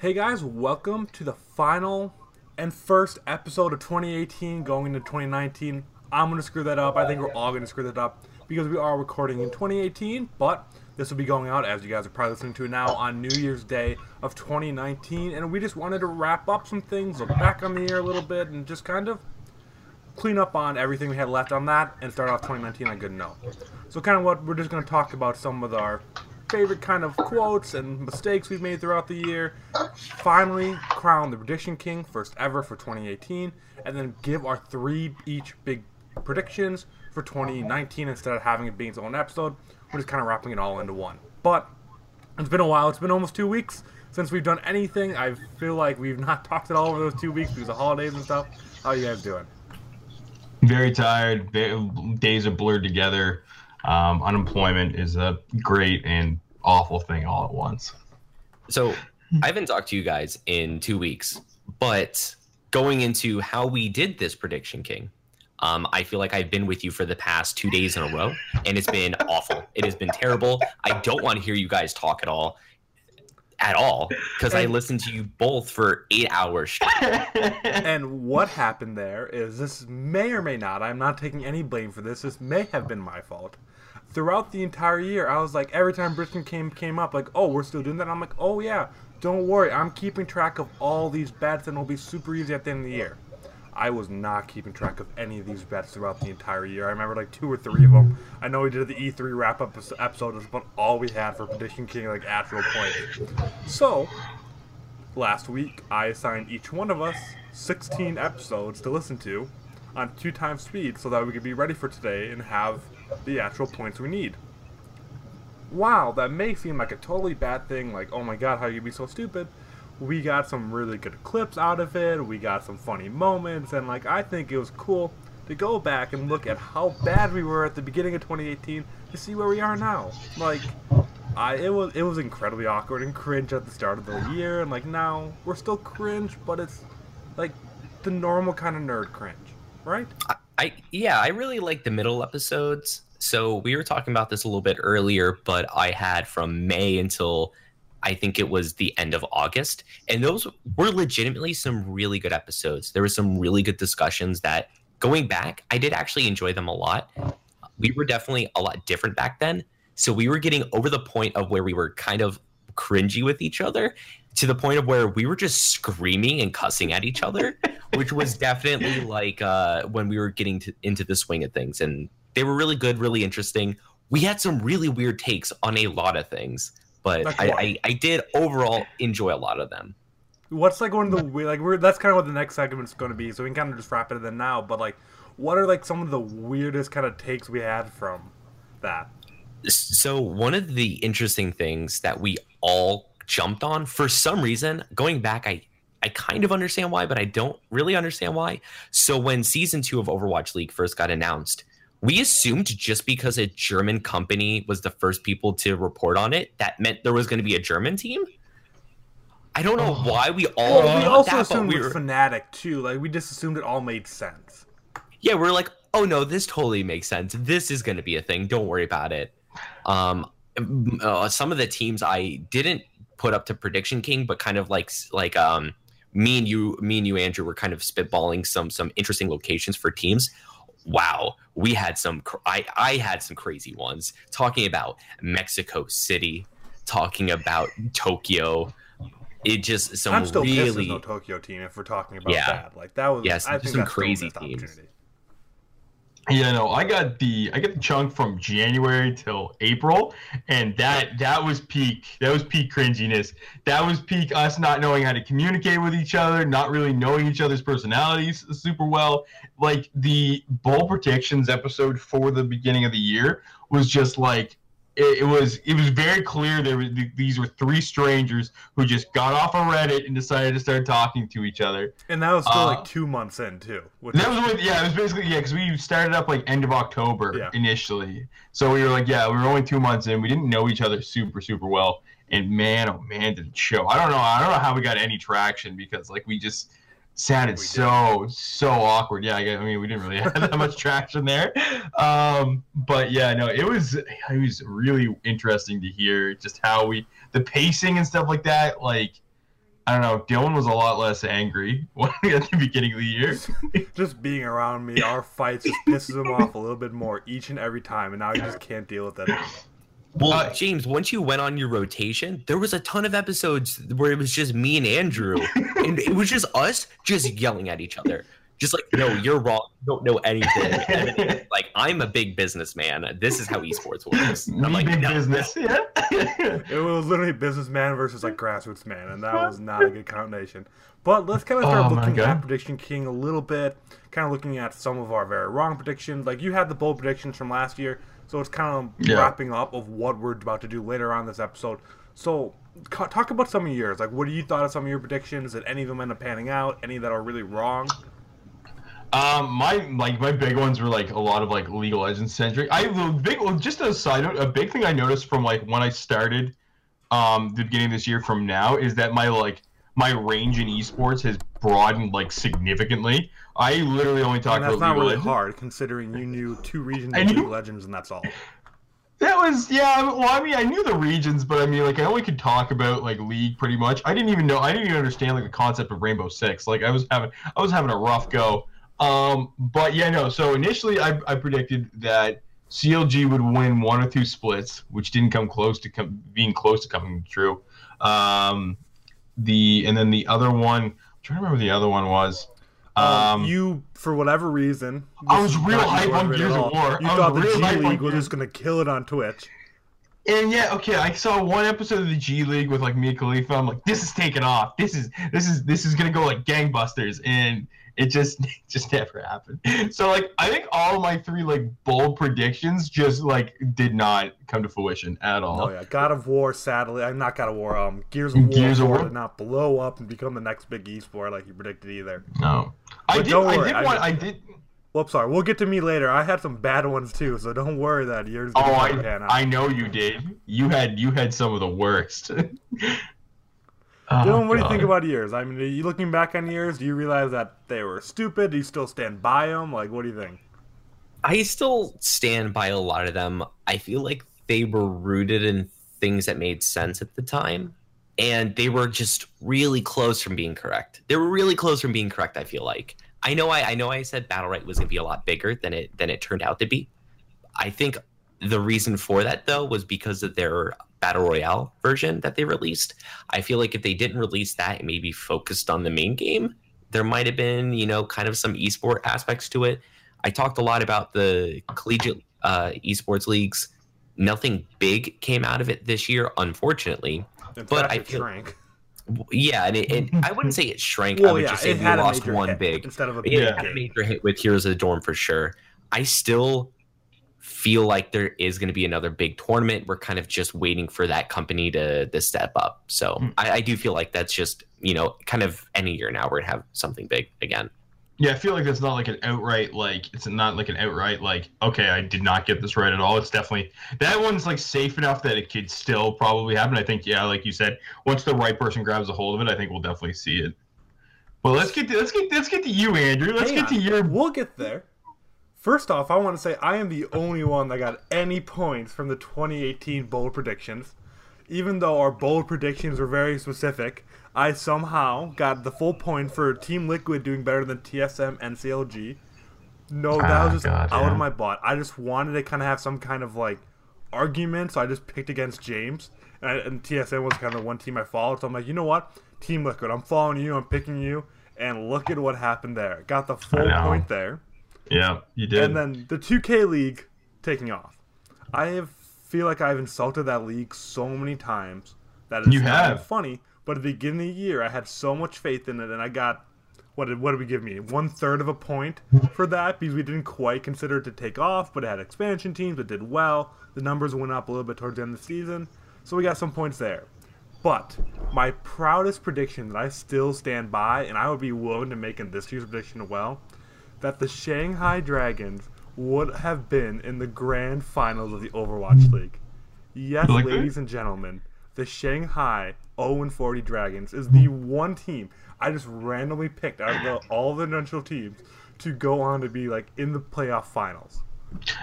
Hey guys, welcome to the final and first episode of 2018 going into 2019. I'm going to screw that up. I think we're all going to screw that up because we are recording in 2018, but this will be going out, as you guys are probably listening to now, on New Year's Day of 2019. And we just wanted to wrap up some things, look back on the year a little bit, and just kind of clean up on everything we had left on that and start off 2019 on a good note. So, kind of what we're just going to talk about some of our favorite kind of quotes and mistakes we've made throughout the year. Finally, crown the prediction king, first ever for 2018, and then give our three each big predictions for 2019 instead of having it being its own episode. We're just kind of wrapping it all into one. But it's been a while. It's been almost two weeks since we've done anything. I feel like we've not talked at all over those two weeks because of holidays and stuff. How are you guys doing? Very tired. Days are blurred together. Um, unemployment is a great and awful thing all at once. So I haven't talked to you guys in two weeks, but going into how we did this prediction king, um, I feel like I've been with you for the past two days in a row, and it's been awful. It has been terrible. I don't want to hear you guys talk at all, at all, because I listened to you both for eight hours. and what happened there is this may or may not. I'm not taking any blame for this. This may have been my fault. Throughout the entire year, I was like, every time Brisbane came came up, like, oh, we're still doing that. I'm like, oh yeah, don't worry, I'm keeping track of all these bets, and it'll be super easy at the end of the year. I was not keeping track of any of these bets throughout the entire year. I remember like two or three of them. I know we did the E3 wrap up episode. About all we had for Prediction King, like actual points. So, last week, I assigned each one of us 16 episodes to listen to on two times speed so that we could be ready for today and have the actual points we need. Wow, that may seem like a totally bad thing, like, oh my god, how you be so stupid we got some really good clips out of it. We got some funny moments, and like I think it was cool to go back and look at how bad we were at the beginning of 2018 to see where we are now. Like, I it was it was incredibly awkward and cringe at the start of the year, and like now we're still cringe, but it's like the normal kind of nerd cringe, right? I, I yeah, I really like the middle episodes. So we were talking about this a little bit earlier, but I had from May until I think it was the end of August. And those were legitimately some really good episodes. There were some really good discussions that going back, I did actually enjoy them a lot. We were definitely a lot different back then. So we were getting over the point of where we were kind of cringy with each other to the point of where we were just screaming and cussing at each other, which was definitely like uh, when we were getting to, into the swing of things. And they were really good, really interesting. We had some really weird takes on a lot of things but I, I, I did overall enjoy a lot of them. What's like one of the like we're that's kind of what the next segment's going to be, so we can kind of just wrap it in now. But like, what are like some of the weirdest kind of takes we had from that? So one of the interesting things that we all jumped on for some reason, going back, I I kind of understand why, but I don't really understand why. So when season two of Overwatch League first got announced, we assumed just because a German company was the first people to report on it, that meant there was going to be a German team. I don't know oh. why we all. Well, we also that, assumed we were Fnatic too. Like we just assumed it all made sense. Yeah, we are like, oh no, this totally makes sense. This is going to be a thing. Don't worry about it. Um, uh, some of the teams I didn't put up to prediction king, but kind of like like um me and you, me and you, Andrew, were kind of spitballing some some interesting locations for teams wow, we had some. I I had some crazy ones talking about Mexico City, talking about Tokyo. It just some I'm still really no Tokyo team if we're talking about yeah. that. Like that was I think some crazy teams. Yeah, no, I got the I got the chunk from January till April, and that that was peak. That was peak cringiness. That was peak us not knowing how to communicate with each other, not really knowing each other's personalities super well. Like the ball protections episode for the beginning of the year was just like it, it, was it was very clear there was these were three strangers who just got off of Reddit and decided to start talking to each other. And that was still uh, like two months in too. That was with, yeah, it was basically yeah, because we started up like end of October yeah. initially. So we were like, yeah, we were only two months in. We didn't know each other super super well, and man, oh man, did it show. I don't know, I don't know how we got any traction because like we just sounded so so awkward. Yeah, I mean, we didn't really have that much traction there, um, but yeah, no, it was it was really interesting to hear just how we the pacing and stuff like that. Like, I don't know. Dylan was a lot less angry at the beginning of the year. just being around me, our fights just pisses him off a little bit more each and every time, and now he just can't deal with it. Well, Uh, James, once you went on your rotation, there was a ton of episodes where it was just me and Andrew, and it was just us just yelling at each other. Just like, no, you're wrong. You don't know anything. And then it's like, I'm a big businessman. This is how esports works. And I'm Me like, big no, business. Yeah. It was literally businessman versus like grassroots man, and that was not a good combination. But let's kind of start Oh looking at prediction king a little bit, kind of looking at some of our very wrong predictions. Like you had the bold predictions from last year, so it's kind of Yeah. wrapping up of what we're about to do later on this episode. So talk about some of yours. Like, what do you thought of some of your predictions? Did any of them end up panning out? Any that are really wrong? Um, my like my big ones were like a lot of like League of Legends centric. I the big well, just a side note, a big thing I noticed from like when I started, um, the beginning of this year from now is that my like my range in esports has broadened like significantly. I literally only talked. And that's about not really Legends. hard, considering you knew two regions of League Legends, and that's all. That was yeah. Well, I mean, I knew the regions, but I mean, like, I only could talk about like League pretty much. I didn't even know. I didn't even understand like the concept of Rainbow Six. Like, I was having, I was having a rough go. Um, but yeah, no. So initially, I, I predicted that CLG would win one or two splits, which didn't come close to com- being close to coming true. Um, the and then the other one, I'm trying to remember the other one was. Um, Um, you, for whatever reason, I was real hype on Gears of. War. You I thought the G League was just gonna kill it on Twitch. And yeah, okay, I saw one episode of the G League with like Mia Khalifa. I'm like, this is taking off. This is this is this is gonna go like gangbusters, and it just it just never happened. So like, I think all of my three like bold predictions just like did not come to fruition at all. Oh yeah, God of War. Sadly, I'm not God of War. Um, Gears of War, Gears of War? did not blow up and become the next big esport like you predicted either. No, I But did. don't I worry, did I- want. I did. Well, sorry, we'll get to me later. I had some bad ones too, so don't worry that yours. Oh, I. I know you did. You had you had some of the worst. Oh, Dylan, what do you oh, think about yours? I mean, are you looking back on yours? Do you realize that they were stupid? Do you still stand by them? Like, what do you think? I still stand by a lot of them. I feel like they were rooted in things that made sense at the time, and they were just really close from being correct. They were really close from being correct. I feel like I know I, I know I said Battlerite was going to be a lot bigger than it than it turned out to be. I think the reason for that though was because of their battle royale version that they released. I feel like if they didn't release that and maybe focused on the main game, there might have been you know kind of some esport aspects to it. I talked a lot about the collegiate uh, esports leagues. Nothing big came out of it this year, unfortunately. In But I feel- shrank. Yeah, and, it, and I wouldn't say it shrank. I would yeah, just say it we lost one hit big. instead of a big Yeah, Yeah. had a major hit with Heroes of the Dorm for sure. I still feel like there is going to be another big tournament. We're kind of just waiting for that company to to step up. So Hmm. I, I do feel like that's just you know kind of any year now we're gonna have something big again. Yeah, I feel like that's not like an outright like it's not like an outright like okay, I did not get this right at all. It's definitely that one's like safe enough that it could still probably happen. I think yeah, like you said, once the right person grabs a hold of it, I think we'll definitely see it. Well, let's get to, let's get let's get to you, Andrew. Let's Hang get to your We'll get there. First off, I want to say I am the only one that got any points from the 2018 bold predictions. Even though our bold predictions were very specific, I somehow got the full point for Team Liquid doing better than TSM and CLG. No, that Ah, was just God, out yeah. of my butt. I just wanted to kind of have some kind of like argument, so I just picked against James. And, I, and TSM was kind of the one team I followed, so I'm like, you know what? Team Liquid, I'm following you, I'm picking you, and look at what happened there. Got the full point there. yeah, you did. And then the 2K League taking off. I have, feel like I've insulted that league so many times that it's You have. funny. But at the beginning of the year, I had so much faith in it, and I got what did what did we give me? One third of a point for that because we didn't quite consider it to take off, but it had expansion teams that did well. The numbers went up a little bit towards the end of the season, so we got some points there. But my proudest prediction that I still stand by, and I would be willing to make in this year's prediction as well, that the Shanghai Dragons would have been in the grand finals of the Overwatch hmm. League. Yes, You like that? ladies and gentlemen, the Shanghai 0 40 Dragons is the hmm. one team I just randomly picked out of the, all the neutral teams to go on to be like in the playoff finals.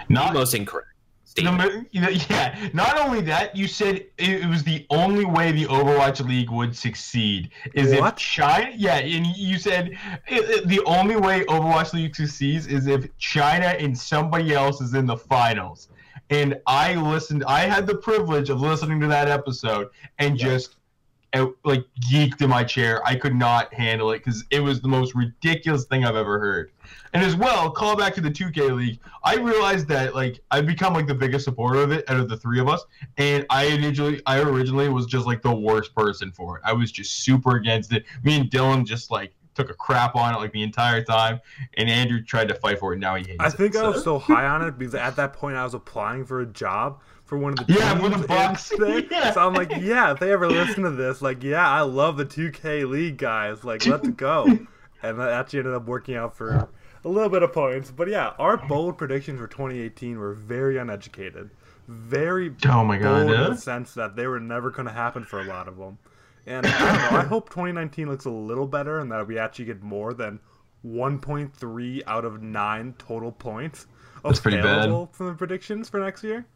not Most incorrect. Statement. you know, yeah. Not only that, you said it, it was the only way the Overwatch League would succeed is What? if China. Yeah, and you said it, it- the only way Overwatch League succeeds is if China and somebody else is in the finals. And I listened. I had the privilege of listening to that episode and Yeah. just. Uh, Like geeked in my chair, I could not handle it because it was the most ridiculous thing I've ever heard. And as well, call back to the 2K League. I realized that like I've become like the biggest supporter of it out of the three of us, and I initially, I originally was just like the worst person for it. I was just super against it. Me and Dylan just like took a crap on it like the entire time, and Andrew tried to fight for it. Now he hates it. I it. think I so- was so high on it because at that point I was applying for a job for one of the Yeah, with the Bucks. there. Yeah. So I'm like, yeah, if they ever listen to this, like, yeah, I love the 2K League guys. Like, let's go. And that actually ended up working out for a little bit of points. But yeah, our bold predictions for 2018 were very uneducated, very Oh my god! bold in the sense that they were never going to happen for a lot of them. And I don't know. I hope 2019 looks a little better and that we actually get more than 1.3 out of nine total points That's pretty bad. from the predictions for next year.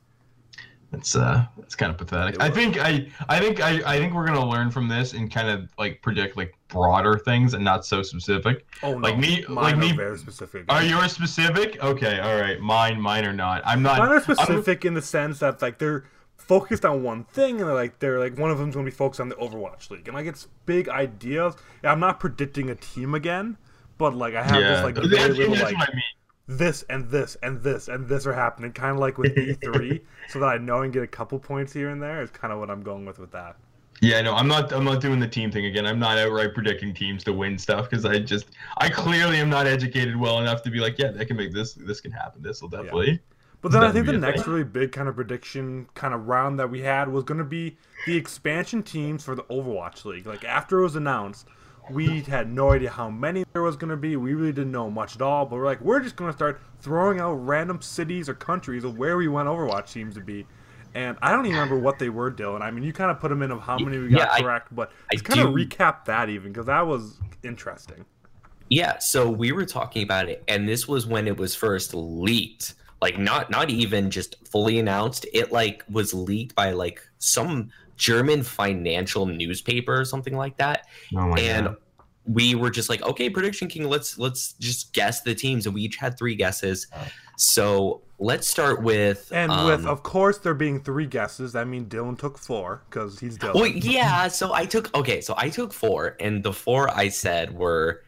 It's uh, it's kind of pathetic. I think I, I think I, I think we're gonna learn from this and kind of like predict like broader things and not so specific. Oh no, Like me- mine like are me- very specific. Are yours specific? Okay, all right. Mine, mine are not. I'm not. Mine are I'm- specific in the sense that like they're focused on one thing and they're like they're like one of them's going to be focused on the Overwatch League and like it's big ideas. I'm not predicting a team again, but like I have yeah, this like very little like I mean. This and this and this and this are happening, kind of like with E3, so that I know and get a couple points here and there is kind of what I'm going with with that. Yeah, no, I'm not. I'm not doing the team thing again. I'm not outright predicting teams to win stuff because I just, I clearly am not educated well enough to be like, yeah, that can make this. This can happen. This will definitely. But then I think the next thing. really big kind of prediction kind of round that we had was going to be the expansion teams for the Overwatch League. Like after it was announced, we had no idea how many there was going to be. We really didn't know much at all. But we're like, we're just going to start throwing out random cities or countries of where we want Overwatch teams to be. And I don't even remember what they were, Dylan. I mean, you kind of put them in of how many we got Yeah, I- correct, but I just kind of recap that even because that was interesting. Yeah, so we were talking about it, and this was when it was first leaked. Like not not even just fully announced. It like was leaked by like some German financial newspaper or something like that. Oh my and god. we were just like, okay, prediction king, let's let's just guess the teams, and we each had three guesses. So let's start with And um, with, of course, there being three guesses, that mean, Dylan took four because he's Dylan. Well, yeah. So I took okay. So I took four, and the four I said were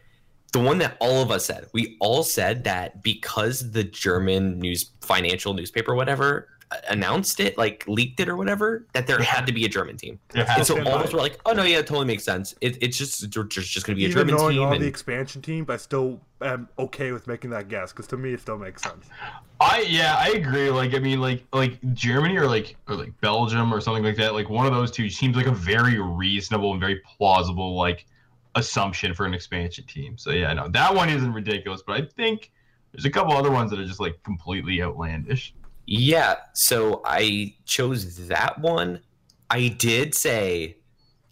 the one that all of us said. We all said that because the German news financial newspaper, whatever, announced it, like leaked it or whatever, that there had to be a German team. And so Okay, all of us were like, "Oh no, yeah, it totally makes sense. It, it's just just just going to be a Even German knowing team." all and- the expansion teams, I still am okay with making that guess because to me it still makes sense. I yeah, I agree. Like I mean, like like Germany or like or like Belgium or something like that. Like one of those two seems like a very reasonable and very plausible like assumption for an expansion team. So yeah, no, that one isn't ridiculous. But I think there's a couple other ones that are just like completely outlandish. Yeah, so I chose that one. I did say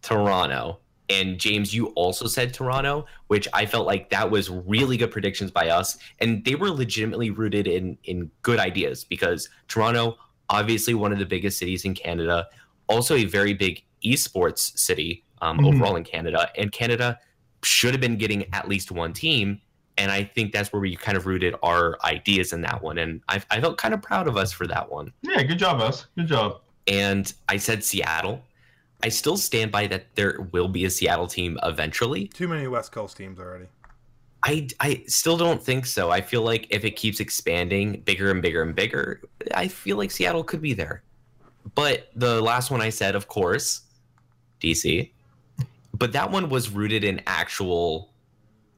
Toronto, and James, you also said Toronto, which I felt like that was really good predictions by us, and they were legitimately rooted in in good ideas because Toronto, obviously one of the biggest cities in Canada, also a very big esports city um, Mhm. overall in Canada, and Canada should have been getting at least one team. And I think that's where we kind of rooted our ideas in that one. And I, I felt kind of proud of us for that one. Yeah, good job, us. Good job. And I said Seattle. I still stand by that there will be a Seattle team eventually. Too many West Coast teams already. I, I still don't think so. I feel like if it keeps expanding bigger and bigger and bigger, I feel like Seattle could be there. But the last one I said, of course, DC. But that one was rooted in actual,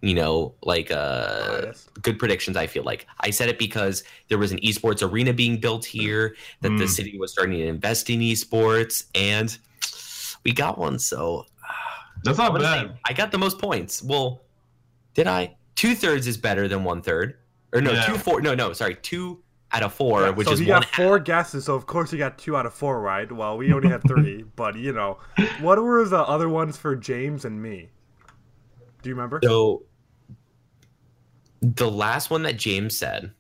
you know, like uh Bias. good predictions i feel like i said it because there was an esports arena being built here that the Mm. city was starting to invest in esports and we got one so That's I'm not gonna say bad. i got the most points well did i two-thirds is better than one-third or no Yeah. two four no no sorry two out of four Yeah, which so is he one got four guesses, so of course he got two out of four right. Well, we only had three, but you know, what were the other ones for James and me? Do you remember? so the last one that james said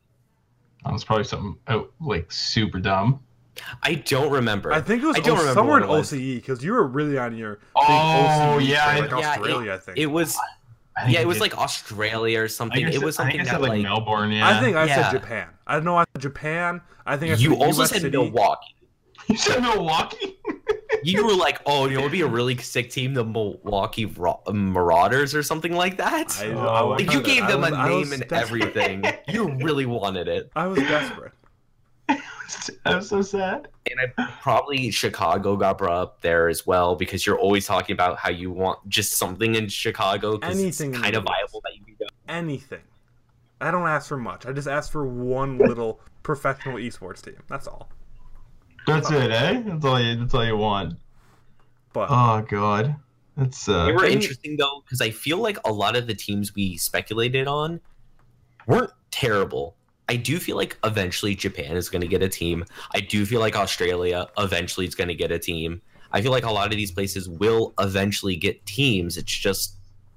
That was probably something oh, like super dumb. I don't remember. I think it was I don't O- remember somewhere in was. OCE because you were really on your Oh, OCE yeah, for, I- like yeah, it- I think. it was think yeah, it was did- like Australia or something. It said- was I something think I that like, like Melbourne. Yeah. I think I Yeah. said Japan. I know I said Japan. I think I you said also US said City. Milwaukee. you said Milwaukee. You were like, oh, you know, it'd be a really sick team, the Milwaukee Ra- Marauders or something like that. I, Oh, I like, like you gave them was- a I name and desperate. everything. You really wanted it. I was desperate. I'm so sad. And I probably Chicago got brought up there as well because you're always talking about how you want just something in Chicago because it's kind the of viable that you can go. Anything. I don't ask for much. I just ask for one little professional esports team. That's all. That's it, eh? That's all you. That's all you want. But Oh god, that's uh. They were Any- interesting though because I feel like a lot of the teams we speculated on weren't terrible. I do feel like eventually Japan is going to get a team. I do feel like Australia eventually is going to get a team. I feel like a lot of these places will eventually get teams. It's just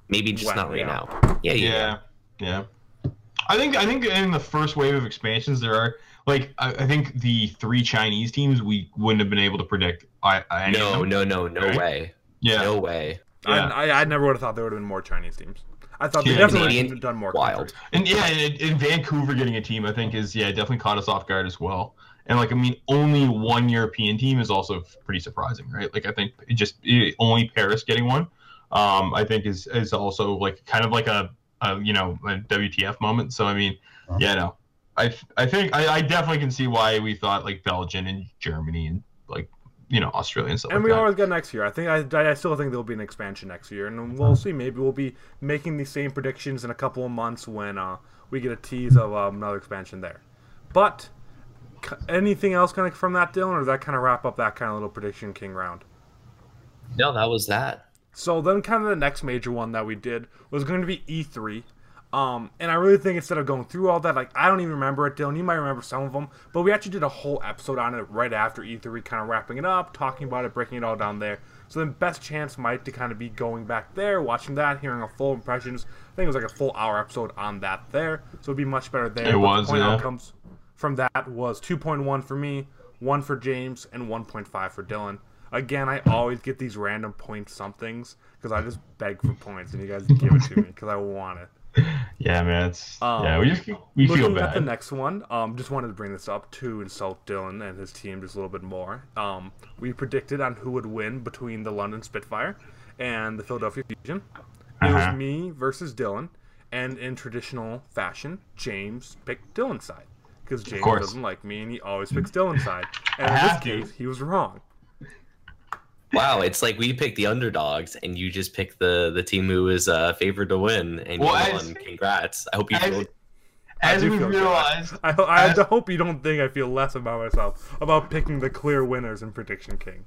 maybe just When, not right yeah. now. Yeah, yeah. yeah, yeah. I think I think in the first wave of expansions there are like I, I think the three Chinese teams we wouldn't have been able to predict. I, I any No, no, no, no Right? way. Yeah, No way. yeah. I, I, I never would have thought there would have been more Chinese teams. I thought they Yeah, definitely would Canadian- have done more. wild. countries. And yeah, and, and Vancouver getting a team, I think, is yeah definitely caught us off guard as well. And like I mean, only one European team is also pretty surprising, right? Like I think it just it, only Paris getting one, um, I think is is also like kind of like a, a you know a WTF moment. So I mean, yeah, no, I I think I, I definitely can see why we thought like Belgium and Germany and like you know Australia and stuff And like we that. always get next year. I think I, I still think there'll be an expansion next year, and we'll see. Maybe we'll be making these same predictions in a couple of months when uh, we get a tease of um, another expansion there. But c- anything else kind of from that, Dylan, or does that kind of wrap up that kind of little prediction king round? No, that was that. So then, kind of the next major one that we did was going to be E3. Um, and I really think instead of going through all that, like I don't even remember it, Dylan. You might remember some of them, but we actually did a whole episode on it right after E3, kind of wrapping it up, talking about it, breaking it all down there. So then, best chance might to kind of be going back there, watching that, hearing a full impressions. I think it was like a full hour episode on that there, so it'd be much better there. It But the was, point yeah. outcomes from that was 2.1 for me, one for James, and 1.5 for Dylan. Again, I always get these random point somethings because I just beg for points and you guys give it to me because I want it. Yeah, man, it's Um, yeah we just we feel bad. Looking at the next one, um, just wanted to bring this up to insult Dylan and his team just a little bit more. Um, we predicted on who would win between the London Spitfire and the Philadelphia Fusion. It was Uh-huh. me versus Dylan, and in traditional fashion, James picked Dylan's side because James doesn't like me and he always picks Dylan's side. And in this case, he was wrong. Wow, it's like we picked the underdogs and you just picked the the team who is uh, favored to win, and Well, you as- won. Congrats! I hope you as- feel As we feel good. realized, I, ho- I As- hope you don't think I feel less about myself about picking the clear winners in Prediction King.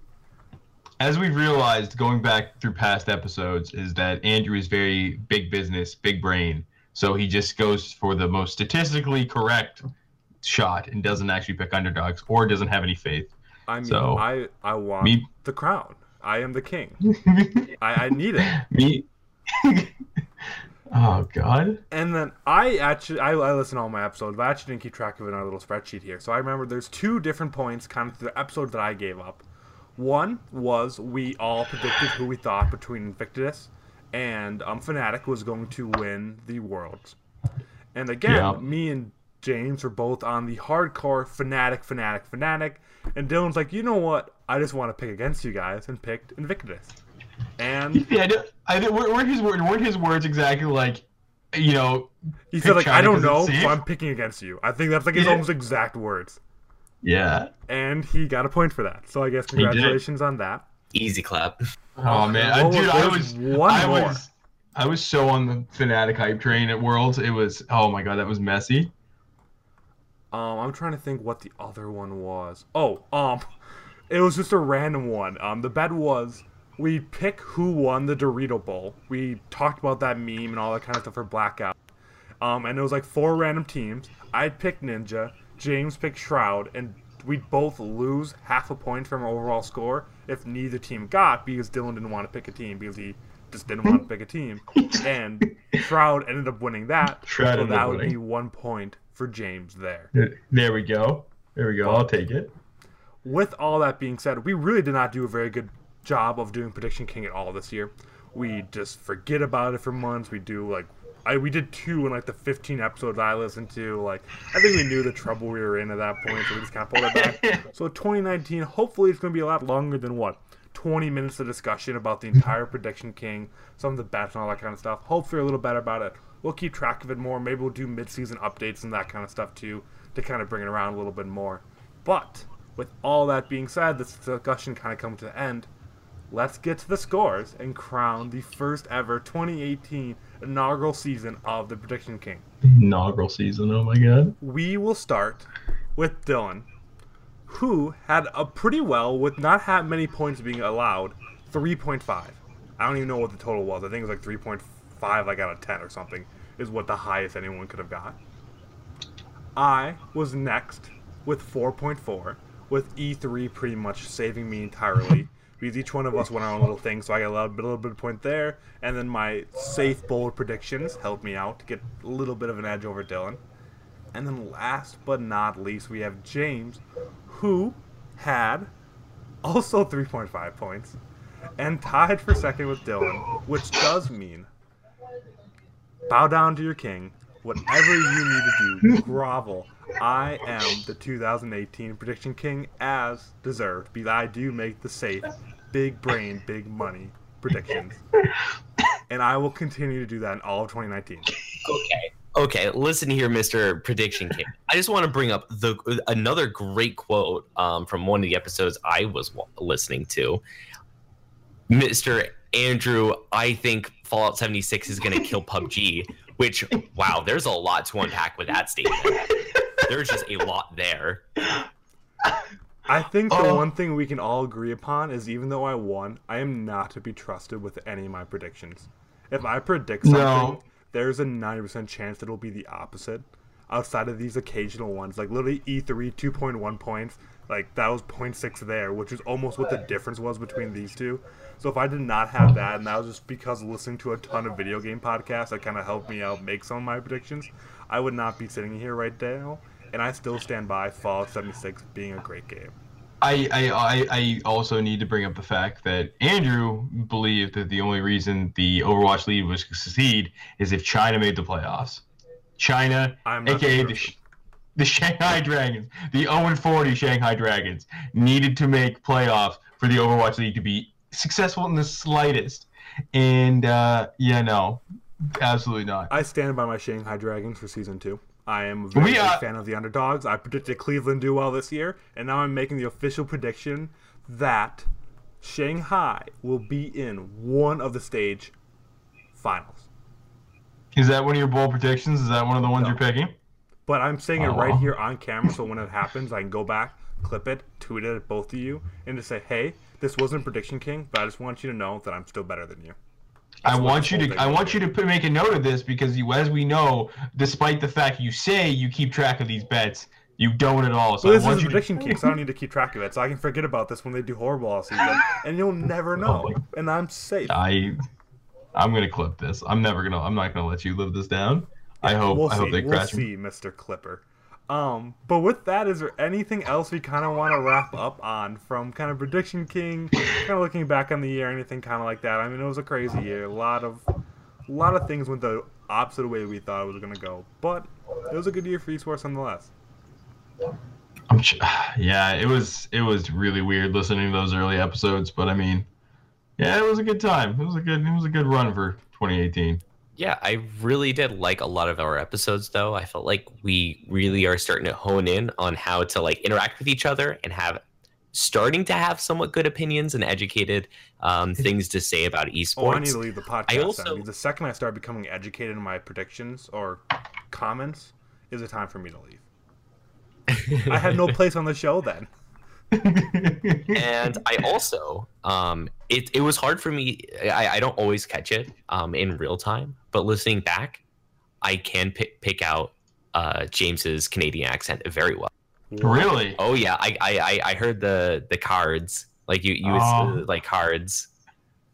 as we've realized going back through past episodes is that Andrew is very big business, big brain. So he just goes for the most statistically correct shot and doesn't actually pick underdogs or doesn't have any faith. I mean, So, I I want me- the crown. I am the king. I, I need it. Me. oh God. And then I actually I, I listen to all my episodes, but I actually didn't keep track of it in our little spreadsheet here. So I remember there's two different points kind of to the episode that I gave up. One was we all predicted who we thought between Invictus and um, Fnatic was going to win the Worlds. And again, Yeah. me and James were both on the hardcore Fnatic, Fnatic, Fnatic, And Dylan's like, you know what? I just want to pick against you guys and picked Invictus. And Yeah, I, don't- I don't- weren't his word weren't his words exactly like, you know, he said, like, I don't know, it's so? I'm picking against you. I think that's like his Yeah. almost exact words. yeah. And he got a point for that. So I guess congratulations on that. easy clap. Oh, oh man, I, dude, I was one I more. was I was so on the Fnatic hype train at Worlds. It was oh my god, that was messy. Um, I'm trying to think what the other one was. Oh, um, it was just a random one. Um, the bet was we pick who won the Dorito Bowl. We talked about that meme and all that kind of stuff for Blackout. Um, and it was like four random teams. I picked Ninja, James picked Shroud, and we'd both lose half a point from our overall score if neither team got because Dylan didn't want to pick a team because he just didn't want to pick a team. And Shroud ended up winning that. Shroud so that would winning. be one point for James there. There we go. There we go. I'll take it. With all that being said, we really did not do a very good job of doing Prediction King at all this year. We just forget about it for months. We do like I we did two in like the 15 episodes I listened to. Like I think we knew the trouble we were in at that point, so we just kind of pulled it back. so 2019, hopefully it's going to be a lot longer than what 20 minutes of discussion about the entire Prediction King, some of the bets and all that kind of stuff. Hopefully a little better about it. We'll keep track of it more. Maybe we'll do mid-season updates and that kind of stuff too to kind of bring it around a little bit more. But with all that being said, this discussion kind of comes to the end. Let's get to the scores and crown the first ever 2018 inaugural season of the Prediction King. Inaugural season. Oh my god. We will start with Dylan, who had a pretty well with not that many points being allowed, 3.5. I don't even know what the total was. I think it was like 3.5, like out of 10 or something, is what the highest anyone could have got. I was next with 4.4, with E3 pretty much saving me entirely. because each one of us went on a little thing, so I got a little bit, a little bit of point there, and then my safe bold predictions helped me out to get a little bit of an edge over Dylan. And then last but not least, we have James, who had also 3.5 points and tied for second with Dylan, which does mean bow down to your king, whatever you need to do, grovel. I am the 2018 prediction king as deserved because I do make the safe, big brain, big money predictions. And I will continue to do that in all of 2019. Okay. Okay, listen here, Mr. Prediction King. I just want to bring up the another great quote um, from one of the episodes I was listening to. Mr. Andrew, I think Fallout 76 is going to kill PUBG, which, wow, there's a lot to unpack with that statement. There's just a lot there. I think the Oh. one thing we can all agree upon is even though I won, I am not to be trusted with any of my predictions. If I predict something, No. there's a 90% chance that it'll be the opposite. Outside of these occasional ones, like literally E E3 2.1 points, like that was 0.6 there, which is almost what the difference was between these two. So if I did not have that, and that was just because listening to a ton of video game podcasts that kind of helped me out make some of my predictions, I would not be sitting here right now. And I still stand by Fallout 76 being a great game. I, I, I, also need to bring up the fact that Andrew believed that the only reason the Overwatch League was to succeed is if China made the playoffs. China, aka sure. the, the Shanghai Dragons, the 0 40 Shanghai Dragons, needed to make playoffs for the Overwatch league to be successful in the slightest. And uh, yeah, no, absolutely not. I stand by my Shanghai Dragons for season two. I am a very We, big fan of the underdogs. I predicted Cleveland do well this year, and now I'm making the official prediction that Shanghai will be in one of the stage finals. Is that one of your bold predictions? Is that one of the ones No. you're picking? But I'm saying it right here on camera, so when it happens, I can go back, clip it, tweet it at both of you, and just say, "Hey, this wasn't prediction king, but I just want you to know that I'm still better than you." I That's want you to I want you to put, make a note of this because you, as we know, despite the fact you say you keep track of these bets, you don't at all. So But this want is you a to prediction king, so I don't need to keep track of it. So I can forget about this when they do horrible all season, and you'll never know. And I'm safe. I I'm gonna clip this. I'm never gonna I'm not gonna let you live this down. I hope we'll I see. hope they we'll crash. see, Mr. Clipper. Um, but with that, is there anything else we kind of want to wrap up on from kind of prediction king, kind of looking back on the year, anything kind of like that? I mean, it was a crazy year. A lot of, a lot of things went the opposite way we thought it was gonna go, but it was a good year for esports nonetheless. Yeah, it was it was really weird listening to those early episodes, but I mean, yeah, it was a good time. It was a good it was a good run for 2018. Yeah, I really did like a lot of our episodes though. I felt like we really are starting to hone in on how to like interact with each other and have starting to have somewhat good opinions and educated um, things to say about esports. Oh, I need to leave the podcast. then, also- the second I start becoming educated in my predictions or comments, is a time for me to leave. I had no place on the show then. And I also, um, it, it was hard for me. I, I don't always catch it um, in real time, but listening back, I can pick, pick out uh, James's Canadian accent very well. really? Oh yeah, I I, I- I heard the the cards like you you Oh. like cards.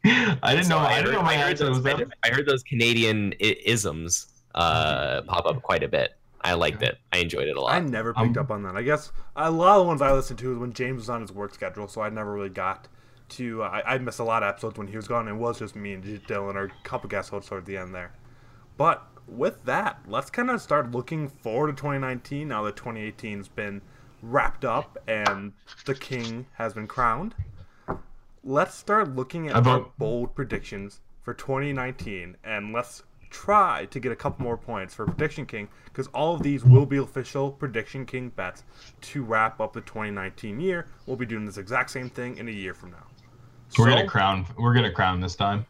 I didn't So know I, heard, didn't know my I heard those, I heard- those Canadian isms uh, pop up quite a bit. I liked it. I enjoyed it a lot. I never picked Um, up on that. I guess a lot of the ones I listened to was when James was on his work schedule, so I never really got to. Uh, I, I missed a lot of episodes when he was gone. It was just me and Dylan or a couple guest hosts toward the end there. But with that, let's kind of start looking forward to 2019 now that 2018's been wrapped up and the king has been crowned. Let's start looking at I our bold predictions for 2019 and let's try to get a couple more points for Prediction King because all of these will be official Prediction King bets to wrap up the 2019 year. We'll be doing this exact same thing in a year from now. We're So, gonna crown. We're gonna crown this time.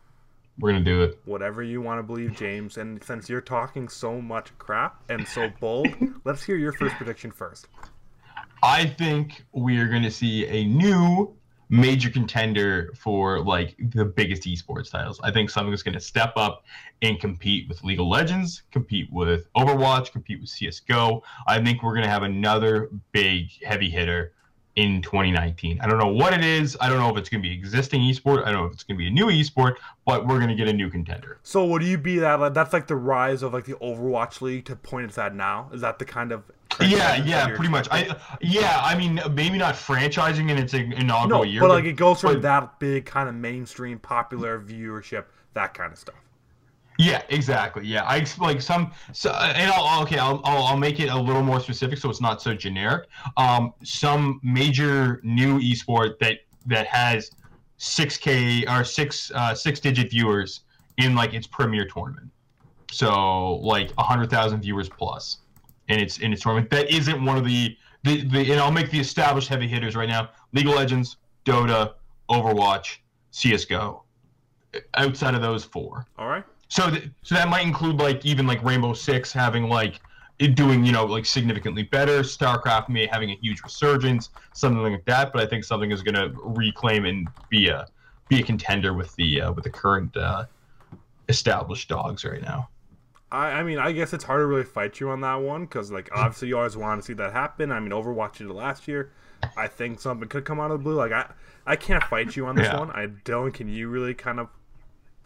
We're gonna do it. whatever you want to believe, James. And since you're talking so much crap and so bold, let's hear your first prediction first. I think we are gonna see a new major contender for like the biggest esports titles. I think something's gonna step up and compete with League of Legends, compete with Overwatch, compete with CS:GO. I think we're gonna have another big heavy hitter in 2019. I don't know what it is. I don't know if it's gonna be existing esport. I don't know if it's gonna be a new esport, but we're gonna get a new contender. So would you be that? That's like the rise of like the Overwatch League to point at now. Is that the kind of Yeah, yeah, that pretty much. I yeah, I mean maybe not franchising in its inaugural no, year, but like it goes from but- that big kind of mainstream popular viewership, that kind of stuff. Yeah, exactly. Yeah, I like some. So, and I'll okay, I'll, I'll I'll make it a little more specific so it's not so generic. Um, some major new esport that that has six k or six uh, six digit viewers in like its premier tournament. So like a hundred thousand viewers plus in its in its tournament. That isn't one of the the, the and I'll make the established heavy hitters right now: League of Legends, Dota, Overwatch, CS:GO. Outside of those four. All right. So, th- so that might include like even like Rainbow Six having like it doing you know like significantly better. StarCraft may having a huge resurgence, something like that. But I think something is going to reclaim and be a be a contender with the uh, with the current uh, established dogs right now. I, I mean, I guess it's hard to really fight you on that one because, like, obviously you always want to see that happen. I mean, Overwatch did it last year. I think something could come out of the blue. Like, I, I can't fight you on this Yeah. one. I Dylan, can you really kind of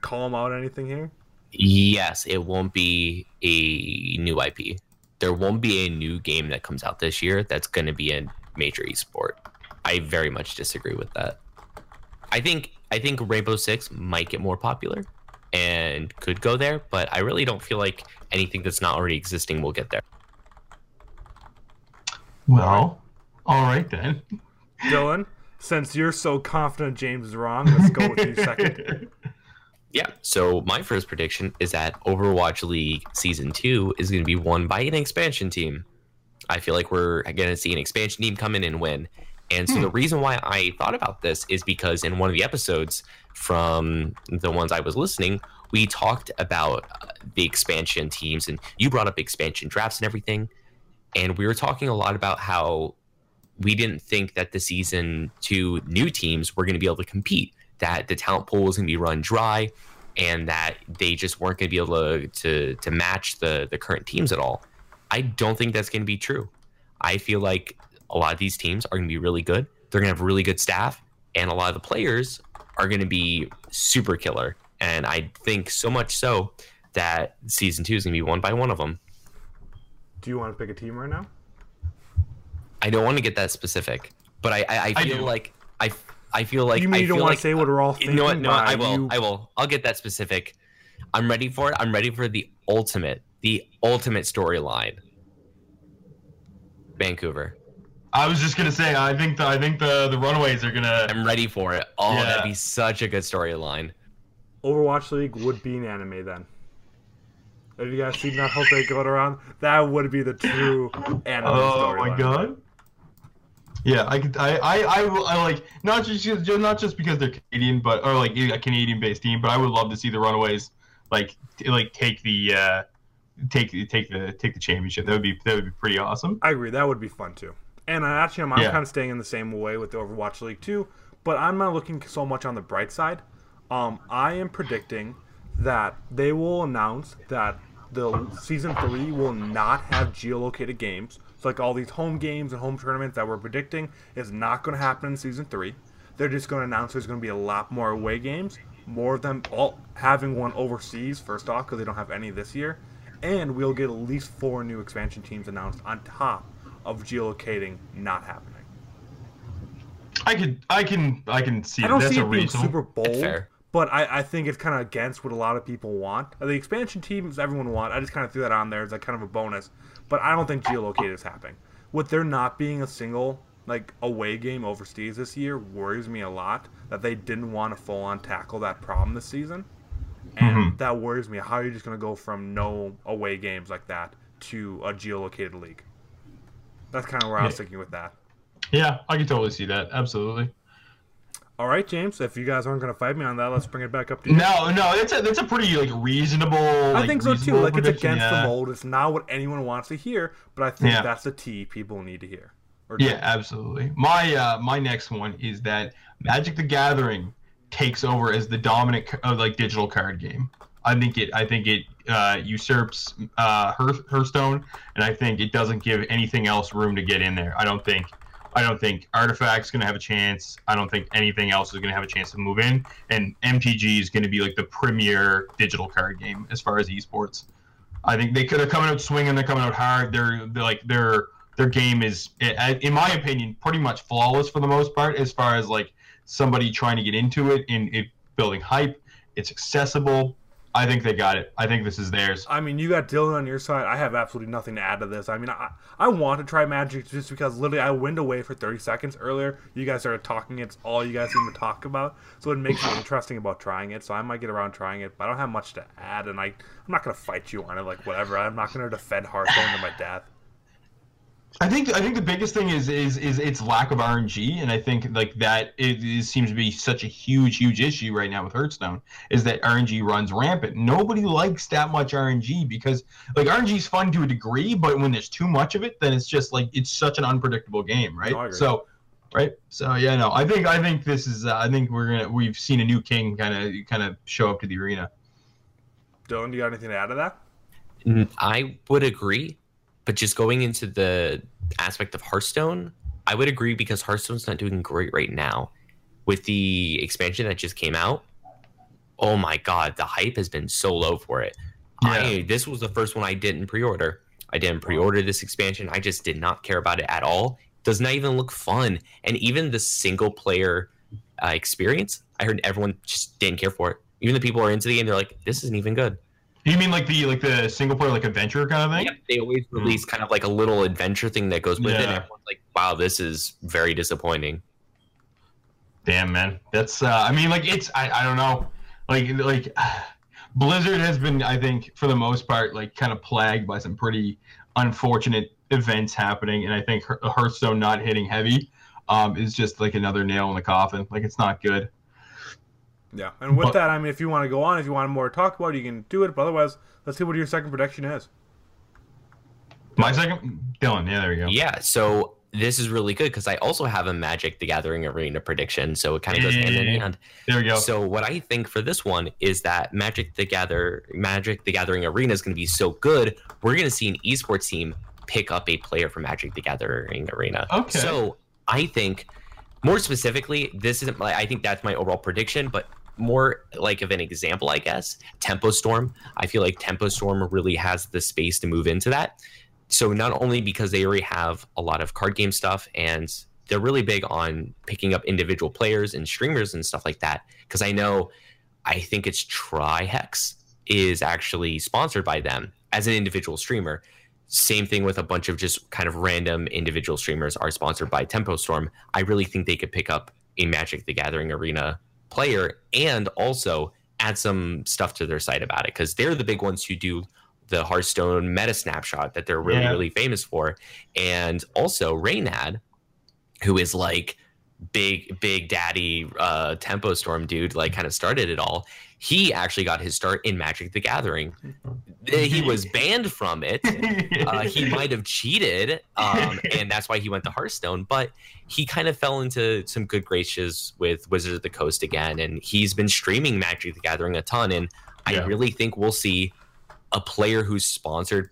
call him out anything here? Yes, it won't be a new IP. There won't be a new game that comes out this year that's going to be a major esport. I very much disagree with that. I think I think Rainbow Six might get more popular and could go there, but I really don't feel like anything that's not already existing will get there. Well, all right then. Dylan, since you're so confident James is wrong, let's go with you second. Yeah. So my first prediction is that Overwatch League Season Two is going to be won by an expansion team. I feel like we're going to see an expansion team come in and win. And so the reason why I thought about this is because in one of the episodes from the ones I was listening, we talked about uh, the expansion teams, and you brought up expansion drafts and everything. And we were talking a lot about how we didn't think that the season two new teams were going to be able to compete that the talent pool was going to be run dry and that they just weren't going to be able to, to to match the the current teams at all. I don't think that's going to be true. I feel like a lot of these teams are going to be really good. They're going to have really good staff, and a lot of the players are going to be super killer. And I think so much so that season two is going to be won by one of them. Do you want to pick a team right now? I don't want to get that specific, but I I, I I feel do. like I I feel like you mean I you don't want like to say what we're all You thinking? know what? No, I will. you- I will. I'll get that specific. I'm ready for it. I'm ready for the ultimate, the ultimate storyline. Vancouver. I was just gonna say, I think the I think the the Runaways are gonna. I'm ready for it. Oh, Yeah. that'd be such a good storyline. Overwatch League would be an anime then. Have you guys seen that whole thing going around? That would be the true anime Oh my storyline. god. Yeah, I could. I, I, I, I like not just just not just because they're Canadian, but or like a Canadian-based team, but I would love to see the Runaways like t- like take the uh, take take the take the championship. That would be that would be pretty awesome. I agree. That would be fun too. And I actually, I'm, Yeah. kind of staying in the same way with the Overwatch League too. But I'm not looking so much on the bright side. Um, I am predicting that they will announce that the season three will not have geolocated games. So like all these home games and home tournaments that we're predicting is not going to happen in season three. They're just going to announce there's going to be a lot more away games, more of them all having one overseas first off because they don't have any this year, and we'll get at least four new expansion teams announced on top of geolocating not happening. I could, I can, I can see. I don't that's see a it being reasonable. super bold, fair. but I, I think it's kind of against what a lot of people want. The expansion teams everyone want. I just kind of threw that on there as like kind of a bonus, but I don't think geolocate is happening. With there not being a single like away game overseas this year worries me a lot. That they didn't want to full on tackle that problem this season, and Mhm. that worries me. How are you just going to go from no away games like that to a geolocated league? That's kind of where I was Yeah. thinking with that. Yeah, I can totally see that. Absolutely. All right, James. If you guys aren't going to fight me on that, let's bring it back up to you. No, no, that's a that's a pretty like reasonable. I like, think so too. Like it's against yeah. the mold. It's not what anyone wants to hear, but I think Yeah. that's the tea people need to hear. Yeah, absolutely. My uh my next one is that Magic the Gathering takes over as the dominant uh, like digital card game. I think it I think it uh, usurps uh, Hearth, Hearthstone, and I think it doesn't give anything else room to get in there. I don't think I don't think Artifact's going to have a chance. I don't think anything else is going to have a chance to move in. And MTG is going to be like the premier digital card game as far as esports. I think they could. They're coming out swinging. They're coming out hard. They're, they're like their their game is, in my opinion, pretty much flawless for the most part. As far as like somebody trying to get into it and it building hype, it's accessible. I think they got it. I think this is theirs. I mean, you got Dylan on your side. I have absolutely nothing to add to this. I mean, I, I want to try Magic just because literally I went away for 30 seconds earlier. You guys started talking. It's all you guys seem to talk about. So it makes me interesting about trying it. So I might get around trying it, but I don't have much to add. And I, I'm not going to fight you on it, like whatever. I'm not going to defend Hearthstone to my death. I think I think the biggest thing is is is its lack of RNG, and I think like that it, it seems to be such a huge huge issue right now with Hearthstone is that RNG runs rampant. Nobody likes that much RNG because like RNG is fun to a degree, but when there's too much of it, then it's just like it's such an unpredictable game, right? No, so, right? So yeah, no, I think I think this is uh, I think we're gonna we've seen a new king kind of kind of show up to the arena. Dylan, do you got anything to add to that? I would agree, but just going into the aspect of Hearthstone, I would agree because Hearthstone's not doing great right now. With the expansion that just came out, oh my god, the hype has been so low for it. I this was the first one I didn't pre-order. I didn't pre-order this expansion. I just did not care about it at all. Does not even look fun, and even the single player uh, experience, I heard everyone just didn't care for it. Even the people who are into the game, they're like, "This isn't even good." You mean like the like the single player like adventure kind of thing? Yep, they always release kind of like a little adventure thing that goes with it. And everyone's like, wow, this is very disappointing. Damn, man. That's uh I mean like it's I, I don't know. Like like Blizzard has been I think for the most part like kind of plagued by some pretty unfortunate events happening and I think Hearthstone not hitting heavy um is just like another nail in the coffin. Like it's not good. Yeah. And with But- that, I mean, if you want to go on, if you want more to talk about, you can do it. But otherwise, let's see what your second prediction is. My second Dylan, yeah, there we go. Yeah, so this is really good because I also have a Magic the Gathering arena prediction. So it kind of goes hand in Eh. hand. There we go. So what I think for this one is that Magic the Gather Magic the Gathering arena is going to be so good. We're going to see an esports team pick up a player from Magic the Gathering arena. Okay. So I think more specifically, this isn't my. I think that's my overall prediction, but more like of an example, I guess. Tempo Storm. I feel like Tempo Storm really has the space to move into that. So not only because they already have a lot of card game stuff and they're really big on picking up individual players and streamers and stuff like that. Because I know, I think it's Trihex is actually sponsored by them as an individual streamer. Same thing with a bunch of just kind of random individual streamers are sponsored by Tempo Storm. I really think they could pick up a Magic the Gathering arena player and also add some stuff to their site about it because they're the big ones who do the Hearthstone meta snapshot that they're really, Yeah. really famous for. And also Reynad, who is like big, big daddy uh tempo storm dude, like kind of started it all. He actually got his start in Magic the Gathering. He was banned from it. Uh, he might have cheated, um, and that's why he went to Hearthstone. But he kind of fell into some good graces with Wizards of the Coast again, and he's been streaming Magic the Gathering a ton. And I Yeah. really think we'll see a player who's sponsored.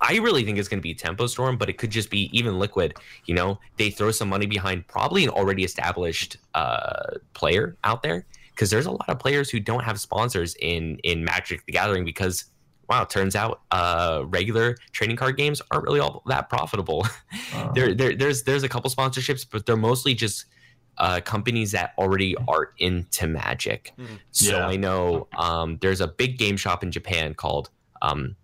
I really think it's going to be Tempo Storm, but it could just be even Liquid. You know, they throw some money behind probably an already established uh, player out there because there's a lot of players who don't have sponsors in in Magic the Gathering because wow, turns out uh, regular trading card games aren't really all that profitable. Uh, there, there, there's there's a couple sponsorships, but they're mostly just uh, companies that already are into Magic. Mhm. So Yeah. I know um, there's a big game shop in Japan called um,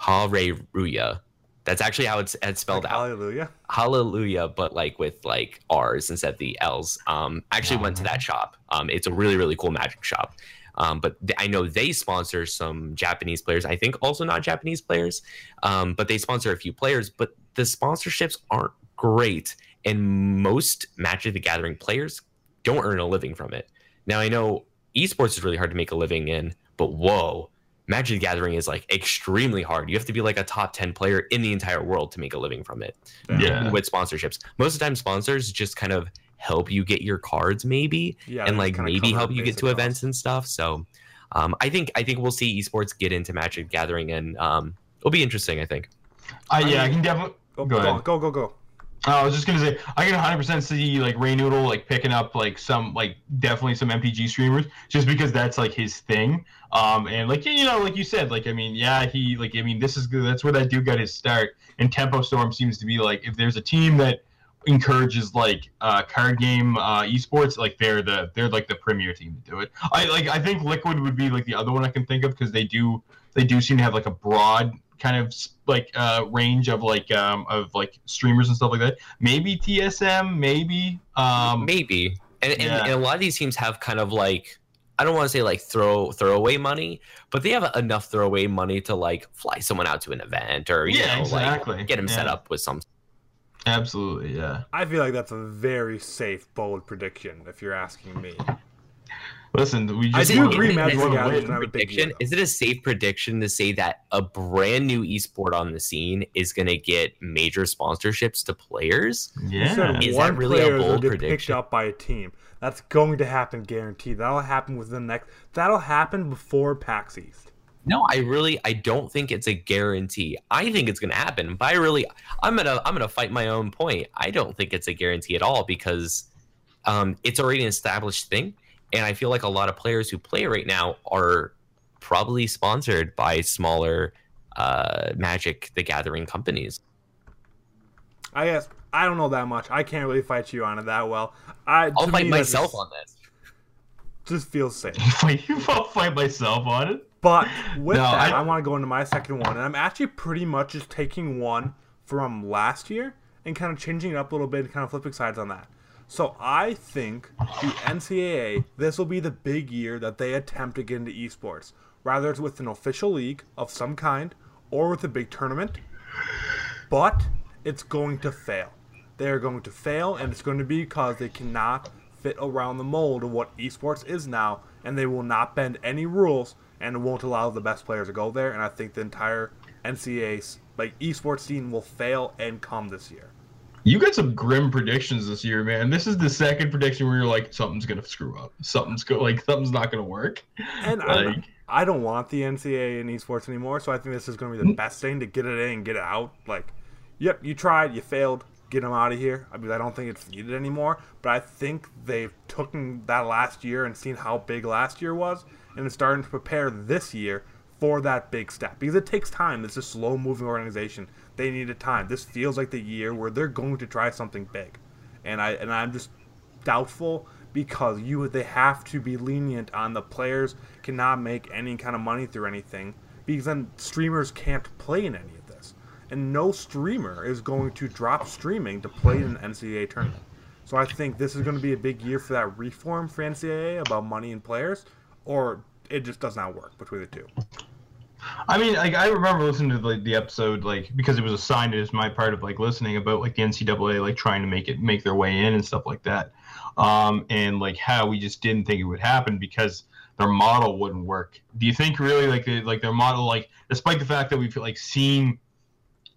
Hareruya. That's actually how it's, it's spelled Like, out. Hallelujah. Hallelujah, but like with like R's instead of the L's. Um, I actually went to that shop. Um, it's a really really cool magic shop. Um, but th- I know they sponsor some Japanese players. I think also not Japanese players, um, but they sponsor a few players. But the sponsorships aren't great, and most Magic the Gathering players don't earn a living from it. Now I know esports is really hard to make a living in, but whoa, Magic the Gathering is like extremely hard. You have to be like a top 10 player in the entire world to make a living from it. Yeah. With sponsorships. Most of the time sponsors just kind of help you get your cards maybe Yeah, and like maybe help you get to costs. events and stuff. So um, I think I think we'll see esports get into Magic the Gathering and um, it'll be interesting, I think. I, yeah, I mean- can definitely. Go, Go go, ahead. go, go, go. I was just gonna say I can 100% see like Ray Noodle like picking up like some like definitely some MTG streamers just because that's like his thing. Um and like you know like you said like I mean yeah he like I mean this is that's where that dude got his start and Tempo Storm seems to be like if there's a team that encourages like uh card game uh esports like they're the they're like the premier team to do it. I like I think Liquid would be like the other one I can think of because they do they do seem to have like a broad kind of like uh range of like um of like streamers and stuff like that maybe TSM, maybe. Um, maybe. And, and, yeah. and a lot of these teams have kind of like I don't want to say like throw throwaway money, but they have enough throwaway money to like fly someone out to an event or you Yeah, know exactly. like get them set up with some absolutely, yeah. I feel like that's a very safe, bold prediction, if you're asking me. Listen, we I just do wanna- agree Magic wanna the Gathering is a prediction is it a safe prediction to say that a brand new esport on the scene is going to get major sponsorships to players Yeah. Is that really a player is gonna bold get prediction? picked up by a team. That's going to happen, guaranteed. That'll happen within the next. That'll happen before PAX East. no i really i don't think it's a guarantee i think it's going to happen but i really i'm going to i'm going to fight my own point i don't think it's a guarantee at all because um, it's already an established thing and i feel like a lot of players who play right now are probably sponsored by smaller uh, magic the gathering companies I guess I don't know that much. I can't really fight you on it that well. I i'll to fight me, myself just, on this Just feels safe. Fight- I'll fight myself on it. But with No, that, I, I- want to go into my second one, and I'm actually pretty much just taking one from last year and kind of changing it up a little bit and kind of flipping sides on that. So I think the NCAA, this will be the big year that they attempt to get into esports, rather it's with an official league of some kind or with a big tournament. But it's going to fail. They are going to fail, and it's going to be because they cannot fit around the mold of what esports is now, and they will not bend any rules and won't allow the best players to go there. And I think the entire NCAA like esports scene will fail and come this year. You got some grim predictions this year, man. This is the second prediction where you're like, something's gonna screw up. Something's go like something's not gonna work. And I'm, Like- I don't want the NCAA in esports anymore, so I think this is going to be the mm. best thing to get it in get it out. Like, yep, you tried, you failed, get them out of here. I mean, I don't think it's needed anymore, but I think they've taken that last year and seen how big last year was, and is starting to prepare this year for that big step because it takes time. It's a slow moving organization. They needed time. This feels like the year where they're going to try something big, and I and I'm just doubtful because you they have to be lenient on the players cannot make any kind of money through anything because then streamers can't play in any of this. And no streamer is going to drop streaming to play in an NCAA tournament. So I think this is going to be a big year for that reform for NCAA about money and players or it just does not work between the two I mean, like I remember listening to like the episode, like because it was assigned as my part of like listening about like the NCAA like trying to make it make their way in and stuff like that, um, and like how we just didn't think it would happen because their model wouldn't work. Do you think really like the, like their model like despite the fact that we've like seen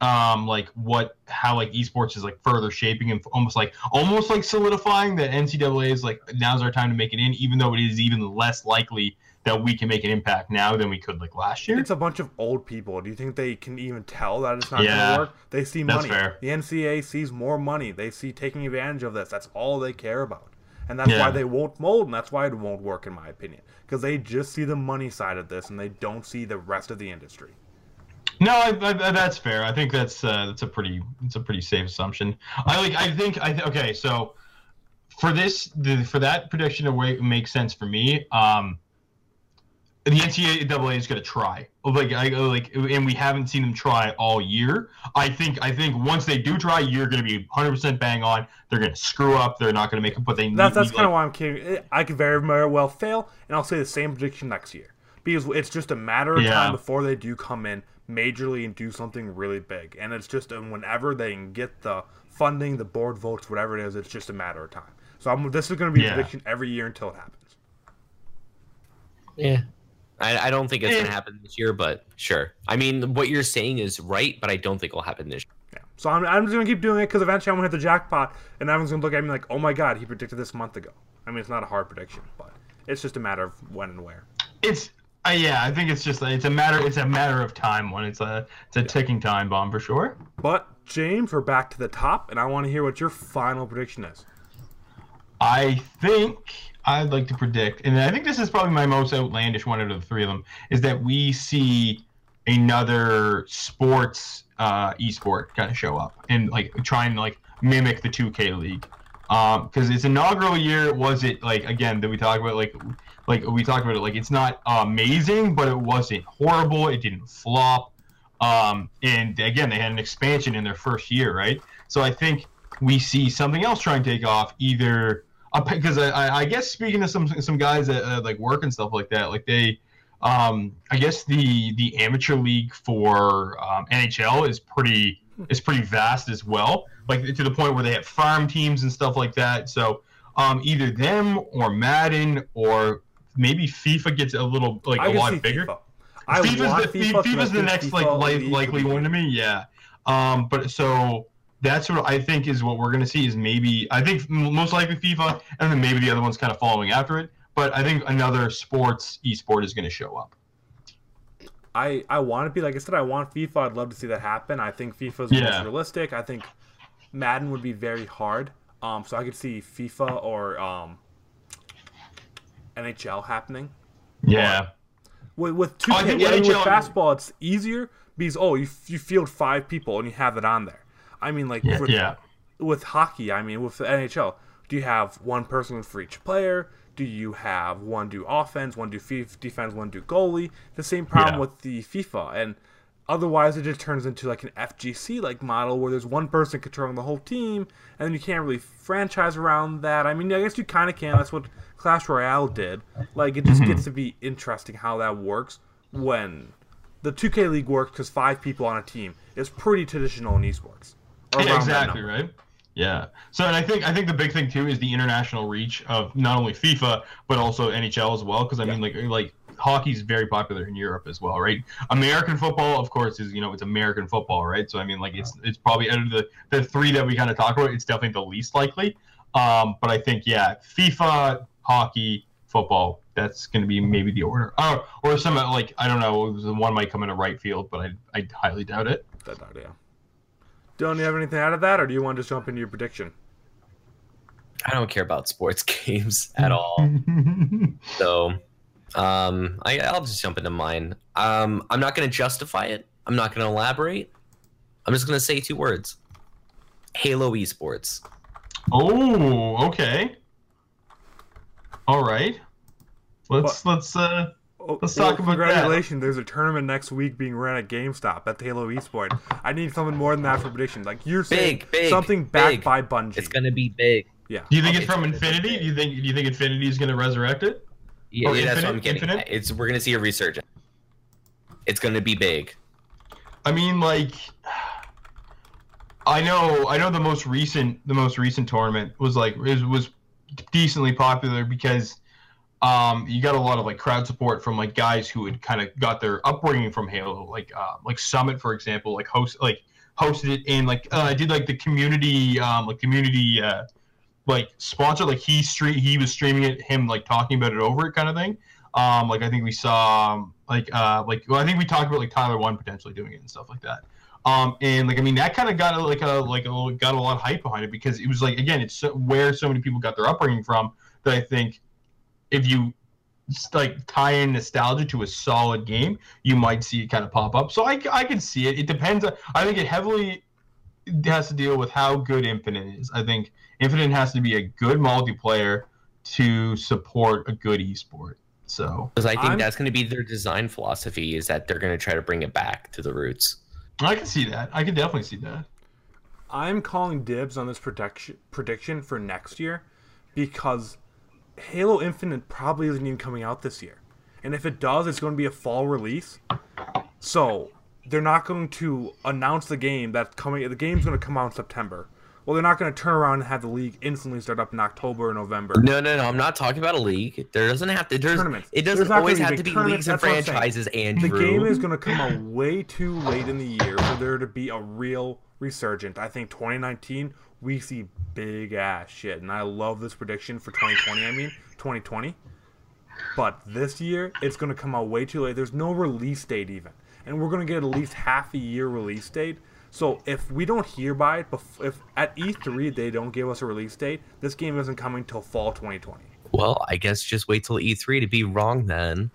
um like what how like esports is like further shaping and almost like almost like solidifying that NCAA is like now's our time to make it in even though it is even less likely that we can make an impact now than we could like last year. It's a bunch of old people. Do you think they can even tell that it's not Yeah, going to work? They see that's money. fair. The NCAA sees more money. They see taking advantage of this. That's all they care about. And that's Yeah. why they won't mold, and that's why it won't work, in my opinion. Because they just see the money side of this, and they don't see the rest of the industry. No, I, I, that's fair. I think that's uh, that's a pretty it's a pretty safe assumption. I like. I think. I th- okay. So for this, the, for that prediction to make sense for me. Um, the NCAA is going to try. Like, I like, and we haven't seen them try all year. I think, I think once they do try, you're going to be 100 percent bang on. They're going to screw up. They're not going to make it. But they need that's that's kind of like, why I'm kidding. Eh, I could very very well fail, and I'll say the same prediction next year because it's just a matter of Yeah. time before they do come in majorly and do something really big. And it's just and whenever they can get the funding, the board votes, whatever it is, it's just a matter of time. So I'm, this is going to be Yeah. a prediction every year until it happens. Yeah. I, I don't think it's Eh. going to happen this year, but sure. I mean, what you're saying is right, but I don't think it'll happen this year. Yeah. So I'm, I'm just going to keep doing it because eventually I'm going to hit the jackpot, and everyone's going to look at me like, oh my god, he predicted this a month ago. I mean, it's not a hard prediction, but it's just a matter of when and where. it's. Uh, yeah, I think it's just it's a matter it's a matter of time when it's a it's a ticking time bomb for sure. But James, we're back to the top, and I want to hear what your final prediction is. I think I'd like to predict, and I think this is probably my most outlandish one out of the three of them, is that we see another sports uh, esport kind of show up and like try and like mimic the 2K league. Because its inaugural year was it like again that we talk about like like we talked about it like it's not amazing, but it wasn't horrible. It didn't flop. Um, and again, they had an expansion in their first year, right? So I think we see something else try and take off, either because I, I, I guess speaking to some some guys that uh, like work and stuff like that, like they, um, I guess the the amateur league for um, NHL is pretty is pretty vast as well, like to the point where they have farm teams and stuff like that. So um, either them or Madden or maybe FIFA gets a little like I a lot bigger. FIFA. I FIFA's the, FIFA, FIFA's the next like FIFA li- league likely one to me. Yeah. Um, but so that's what I think is what we're gonna see is maybe I think most likely FIFA and then maybe the other one's kind of following after it. But I think another sports esport is gonna show up. I I want to be like I said. I want FIFA. I'd love to see that happen. I think FIFA is Yeah. most realistic. I think Madden would be very hard. Um, so I could see FIFA or um, NHL happening. Yeah. With with two Oh, K, think with NHL fastball, it's easier because oh, you you field five people and you have it on there. I mean, like Yeah. with, yeah. with hockey, I mean, with the NHL, do you have one person for each player? Do you have one do offense, one do f- defense, one do goalie? The same problem Yeah. with the FIFA, and otherwise it just turns into like an FGC like model where there's one person controlling the whole team, and then you can't really franchise around that. I mean, I guess you kind of can. That's what Clash Royale did. Like, it just mm-hmm. gets to be interesting how that works when the 2K League works because five people on a team is pretty traditional in esports. Or Yeah, around exactly number. right. Yeah. So, and I think I think the big thing too is the international reach of not only FIFA but also NHL as well. Because I mean, like like hockey's very popular in Europe as well, right? American football, of course, is you know it's American football, right? So I mean, like it's it's probably out of the the three that we kind of talk about, it's definitely the least likely. Um, but I think yeah, FIFA, hockey, football. That's going to be maybe the order. Oh, or some like I don't know. One might come in a right field, but I I highly doubt it. That idea. Don't you have anything out of that, or do you want to just jump into your prediction? I don't care about sports games at all. So, um, I, I'll just jump into mine. Um, I'm not going to justify it. I'm not going to elaborate. I'm just going to say two words: Halo Esports. Oh, okay. All right. Let's let's uh Oh, Let's well, talk about that. Congratulations! There's a tournament next week being ran at GameStop at the Halo Esport. I need something more than that for prediction. Like you're saying, Big, big, something backed big. by Bungie. It's going to be big. yeah. do you think Okay, it's from it's- Infinity? Do you think do you think Infinity is gonna resurrect it? Yeah, Or yeah, that's what I'm getting. Infinite? at. It's we're going to see a resurgence. It's going to be big. I mean like I know I know the most recent the most recent tournament was like was was decently popular because um you got a lot of like crowd support from like guys who had kind of got their upbringing from Halo like uh, like Summit for example like host like hosted it and like uh, I did like the community um like community uh like sponsor like he stream he was streaming it him like talking about it over it kind of thing. Um like I think we saw um, like uh like well I think we talked about like Tyler1 potentially doing it and stuff like that. Um and like I mean that kind of got a, like a like a got a lot of hype behind it because it was like again it's so, where so many people got their upbringing from that I think if you like tie in nostalgia to a solid game, you might see it kind of pop up. So I, I can see it. It depends. Uh, I think it heavily has to deal with how good Infinite is. I think Infinite has to be a good multiplayer to support a good esport. So Because I think I'm- that's going to be their design philosophy is that they're going to try to bring it back to the roots. I can see that. I can definitely see that. I'm calling dibs on this prediction prediction for next year because Halo Infinite probably isn't even coming out this year. And if it does, it's going to be a fall release. So they're not going to announce the game that's coming. The game's going to come out in September. Well, they're not going to turn around and have the league instantly start up in October or November. No, no, no. I'm not talking about a league. There doesn't have to. There's, Tournaments. It doesn't gonna always have to be leagues and franchises. saying. The game is going to come out way too late in the year for there to be a real resurgent. I think 2019 we see big ass shit, and I love this prediction for 2020. I mean 2020, but this year it's going to come out way too late. There's no release date even, and we're going to get at least half a year release date. So if we don't hear by it, if at E3 they don't give us a release date, this game isn't coming till fall 2020. Well, I guess just wait till E3 to be wrong then.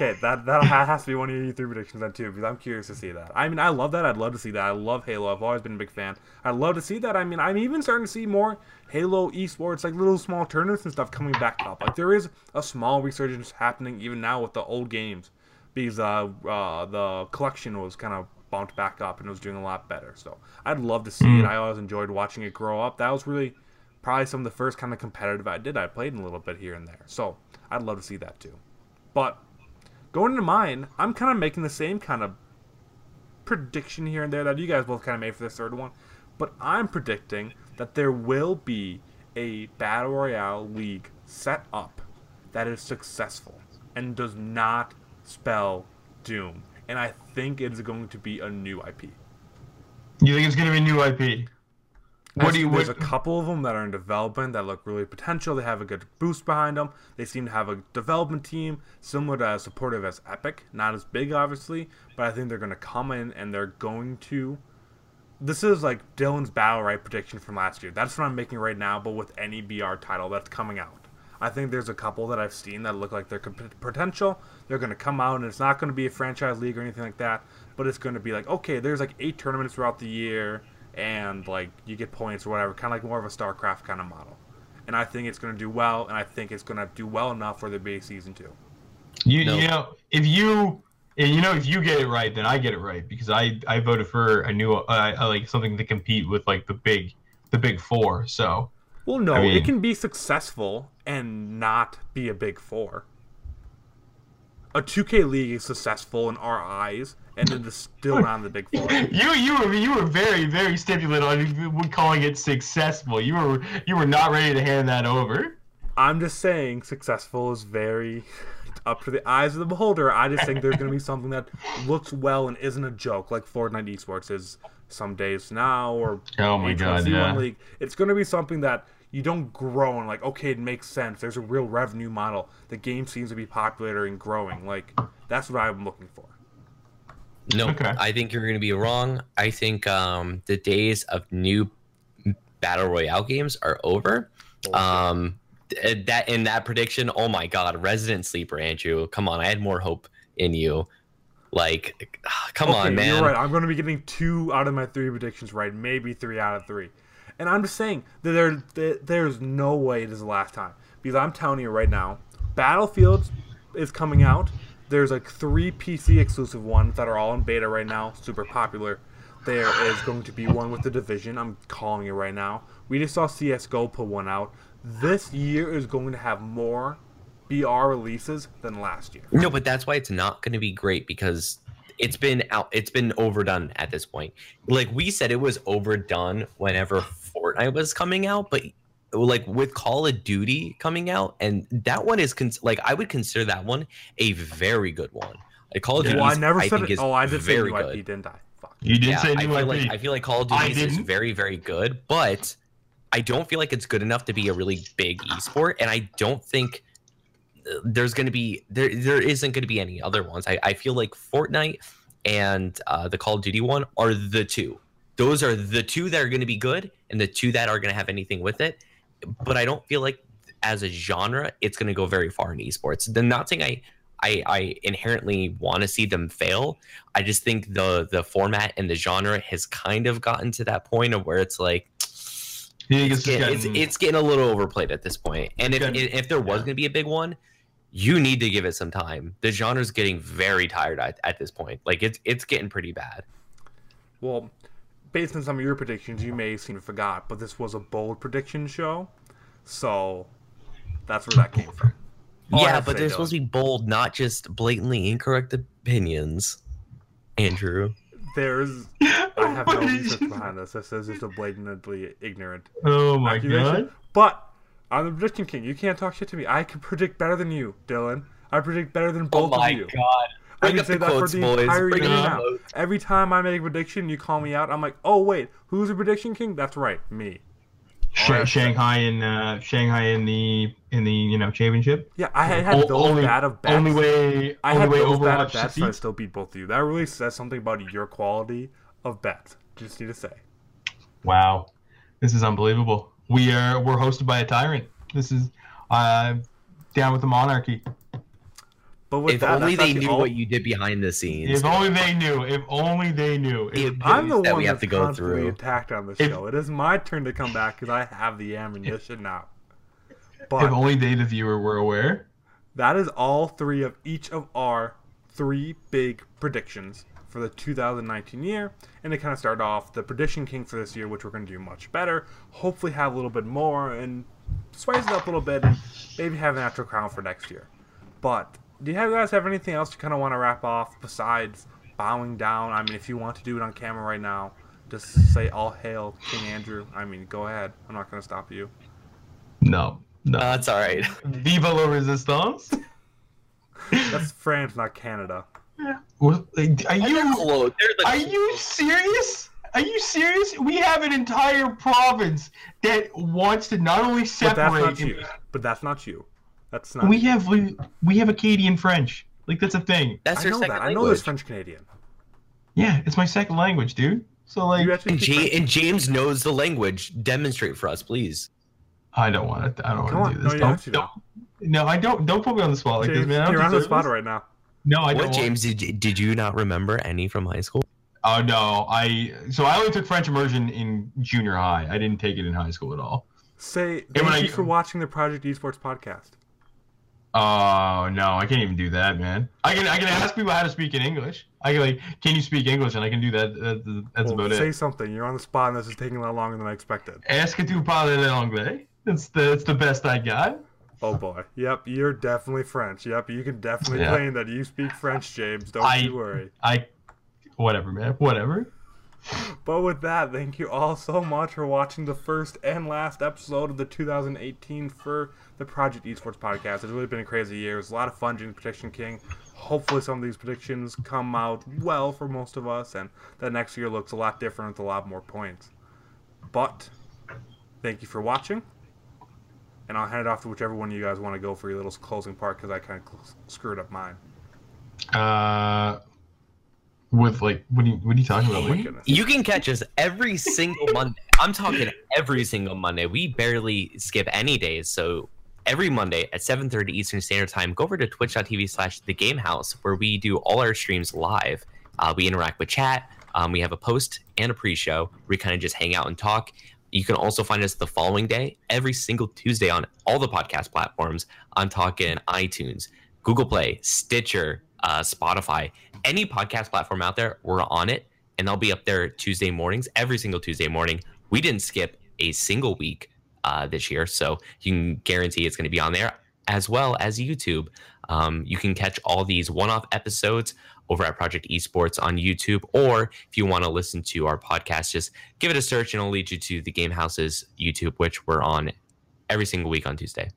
Okay, that that has to be one of your E3 predictions then too, because I'm curious to see that. I mean, I love that. I'd love to see that. I love Halo. I've always been a big fan. I'd love to see that. I mean, I'm even starting to see more Halo esports, like little small tournaments and stuff coming back up. Like there is a small resurgence happening even now with the old games, because uh, uh the collection was kind of bumped back up and it was doing a lot better. So I'd love to see it. I always enjoyed watching it grow up. That was really probably some of the first kind of competitive I did. I played in a little bit here and there. So I'd love to see that too. But going into mine, I'm kind of making the same kind of prediction here and there that you guys both kind of made for this third one. But I'm predicting that there will be a Battle Royale League set up that is successful and does not spell Doom. And I think it is going to be a new IP. You think it's gonna be a new IP? What do you? There's What, a couple of them that are in development that look really potential. They have a good boost behind them. They seem to have a development team similar to as supportive as Epic. Not as big, obviously, but I think they're going to come in and they're going to. This is like Dylan's Battlerite prediction from last year. That's what I'm making right now, but with any BR title that's coming out. I think there's a couple that I've seen that look like they're potential. They're going to come out, and it's not going to be a franchise league or anything like that, but it's going to be like, okay, there's like eight tournaments throughout the year, and like you get points or whatever, kind of like more of a StarCraft kind of model. And I think it's going to do well, and I think it's going to do well enough for there to be a season two. you, No. you know, if you, and you know, if you get it right, then I get it right because I I voted for a new, uh, I like something to compete with like the big, the big four. So Well, no, I mean- it can be successful and not be a big four. A 2K league is successful in our eyes, and then is still not the big four. you you were you were very very stipulant on calling it successful. You were you were not ready to hand that over. I'm just saying successful is very up to the eyes of the beholder. I just think there's going to be something that looks well and isn't a joke, like Fortnite esports is some days now, or Oh my God, H1Z1 yeah. League. It's going to be something that you don't grow and like, okay, it makes sense. There's a real revenue model. The game seems to be popular and growing. Like that's what I'm looking for. No, Okay. I think you're going to be wrong. I think um, the days of new battle royale games are over. Um, th- that in that prediction, oh my god, Resident Sleeper, Andrew, come on, I had more hope in you. Like, come okay, on, man. You're right. I'm going to be getting two out of my three predictions right, maybe three out of three. And I'm just saying that there, that there's no way it is the last time because I'm telling you right now, Battlefield is coming out. There's like three PC exclusive ones that are all in beta right now, super popular. There is going to be one with the Division. I'm calling it right now. We just saw CS:GO put one out. This year is going to have more BR releases than last year. No, but that's why it's not going to be great because it's been out. It's been overdone at this point. Like we said, it was overdone whenever Fortnite was coming out, but like with Call of Duty coming out, and that one is cons- like I would consider that one a very good one. Like Call of Duty, Well, I never said think it. is Oh, I did say very new good. IP, didn't I? Fuck. You did Yeah, say I feel IP. like I feel like Call of Duty is very very good, but I don't feel like it's good enough to be a really big esport, and I don't think uh, there's going to be there there isn't going to be any other ones. I, I feel like Fortnite and uh, the Call of Duty one are the two. Those are the two that are going to be good, and the two that are going to have anything with it. But I don't feel like as a genre, it's going to go very far in esports. The not saying I, I, I inherently want to see them fail. I just think the the format and the genre has kind of gotten to that point of where it's like You think it's it's, getting, getting, it's, it's getting a little overplayed at this point. And if Getting- if there was yeah. going to be a big one, you need to give it some time. The genre's getting very tired at, at this point. Like it's it's getting pretty bad. Well, based on some of your predictions, you may seem to forgot, but this was a bold prediction show, so that's where that came from. All yeah, but they're supposed to be bold, not just blatantly incorrect opinions. Andrew. There's, I have no What did research you- behind this. This is just a blatantly ignorant Oh my accusation. god. But I'm the prediction king. You can't talk shit to me. I can predict better than you, Dylan. I predict better than oh both of you. Oh my god. I Bring can say that quotes, for the boys. entire Bring year now. Every time I make a prediction, you call me out. I'm like, oh wait, who's the prediction king? That's right, me. Sh- Alright. Shanghai in uh, Shanghai in the in the you know championship. Yeah, I had, had O- those only, bad of bets. only way I only had way those bad of bets, so I succeeds. still beat both of you. That really says something about your quality of bets. Just need to say. Wow, this is unbelievable. We are we're hosted by a tyrant. This is uh, down with the monarchy. But with If that, only they actually knew all- what you did behind the scenes. If only they knew. If only they knew. The If- I'm the that one we have that's to go through. attacked on the If- show. It is my turn to come back because I have the ammunition now. But if But only they, the viewer, were aware. that is all three of each of our three big predictions for the 2019 year. And to kind of start off, the prediction king for this year, which we're going to do much better. Hopefully, have a little bit more and spice it up a little bit, and maybe have an actual crown for next year. But do you guys have anything else you kind of want to wrap off besides bowing down? I mean, if you want to do it on camera right now, just say "All hail King Andrew." I mean, go ahead. I'm not going to stop you. No, no. That's all right. Viva la resistance. That's France, not Canada. What- Are you. They're you serious? Are you serious? We have an entire province that wants to not only separate. But separate. that's not you. But that's not you. That's not. we have we, we have Acadian French. Like that's a thing. That's I their know second that. I know language. there's French Canadian. Yeah, it's my second language, dude. So like, You And, speak Ja- and James knows the language. Demonstrate for us, please. I don't want to. I don't want to do this. No, you don't, actually don't, no, I don't. Don't put me on the spot like James, this, man. I don't you're on the spot this. right now. No, I what, don't. James? Did you, did you not remember any from high school? Oh no, I. So I only took French immersion in junior high. I didn't take it in high school at all. Say when thank I- you for watching the Project Esports podcast. Oh no, I can't even do that, man. I can I can ask people how to speak in English. I can like, can you speak English, and I can do that. that that's Well, about say it. Say something. You're on the spot, and this is taking a lot longer than I expected. Est-ce que tu parles l'anglais? That's the that's the best I got. Oh boy. Yep, you're definitely French. Yep, you can definitely Yeah. claim that you speak French, James. Don't I- you worry. I, whatever, man. Whatever. But with that, thank you all so much for watching the first and last episode of the 2018 for the Project Esports podcast. It's really been a crazy year. It was a lot of fun doing Prediction King. Hopefully, some of these predictions come out well for most of us, and that next year looks a lot different with a lot more points. But thank you for watching, and I'll hand it off to whichever one you guys want to go for your little closing part because I kind of cl- screwed up mine. Uh, with like, what are you what are you talking about? Goodness. You can catch us every single Monday. I'm talking every single Monday. We barely skip any days. So every Monday at 7:30 Eastern Standard Time, go over to twitch.tv slash the game house where we do all our streams live. Uh, we interact with chat. Um, we have a post and a pre-show we kind of just hang out and talk. You can also find us the following day, every single Tuesday on all the podcast platforms. I'm talking iTunes, Google Play, Stitcher, uh, Spotify, any podcast platform out there. We're on it and they'll be up there Tuesday mornings, every single Tuesday morning. We didn't skip a single week uh, this year, so you can guarantee it's going to be on there as well as YouTube. Um, you can catch all these one-off episodes over at Project Esports on YouTube, or if you want to listen to our podcast, just give it a search and it'll lead you to the Game House's YouTube, which we're on every single week on Tuesday.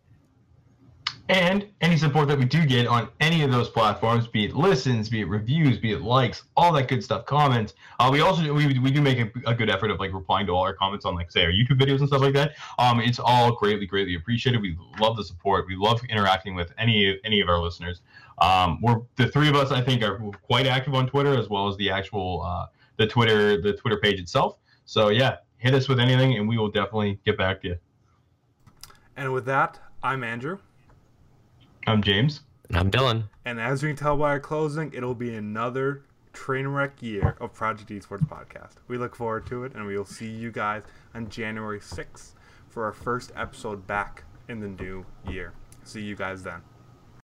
And any support that we do get on any of those platforms, be it listens, be it reviews, be it likes, all that good stuff, comments. Uh, we also we, we do make a, a good effort of like replying to all our comments on like say our YouTube videos and stuff like that. Um, it's all greatly greatly appreciated. We love the support. We love interacting with any any of our listeners. Um, we're the three of us I think are quite active on Twitter as well as the actual uh, the Twitter the Twitter page itself. So yeah, hit us with anything and we will definitely get back to you. And with that, I'm Andrew. I'm James. And I'm Dylan. And as we can tell by our closing, it'll be another train wreck year of Project Esports podcast. We look forward to it, and we will see you guys on January 6th for our first episode back in the new year. See you guys then.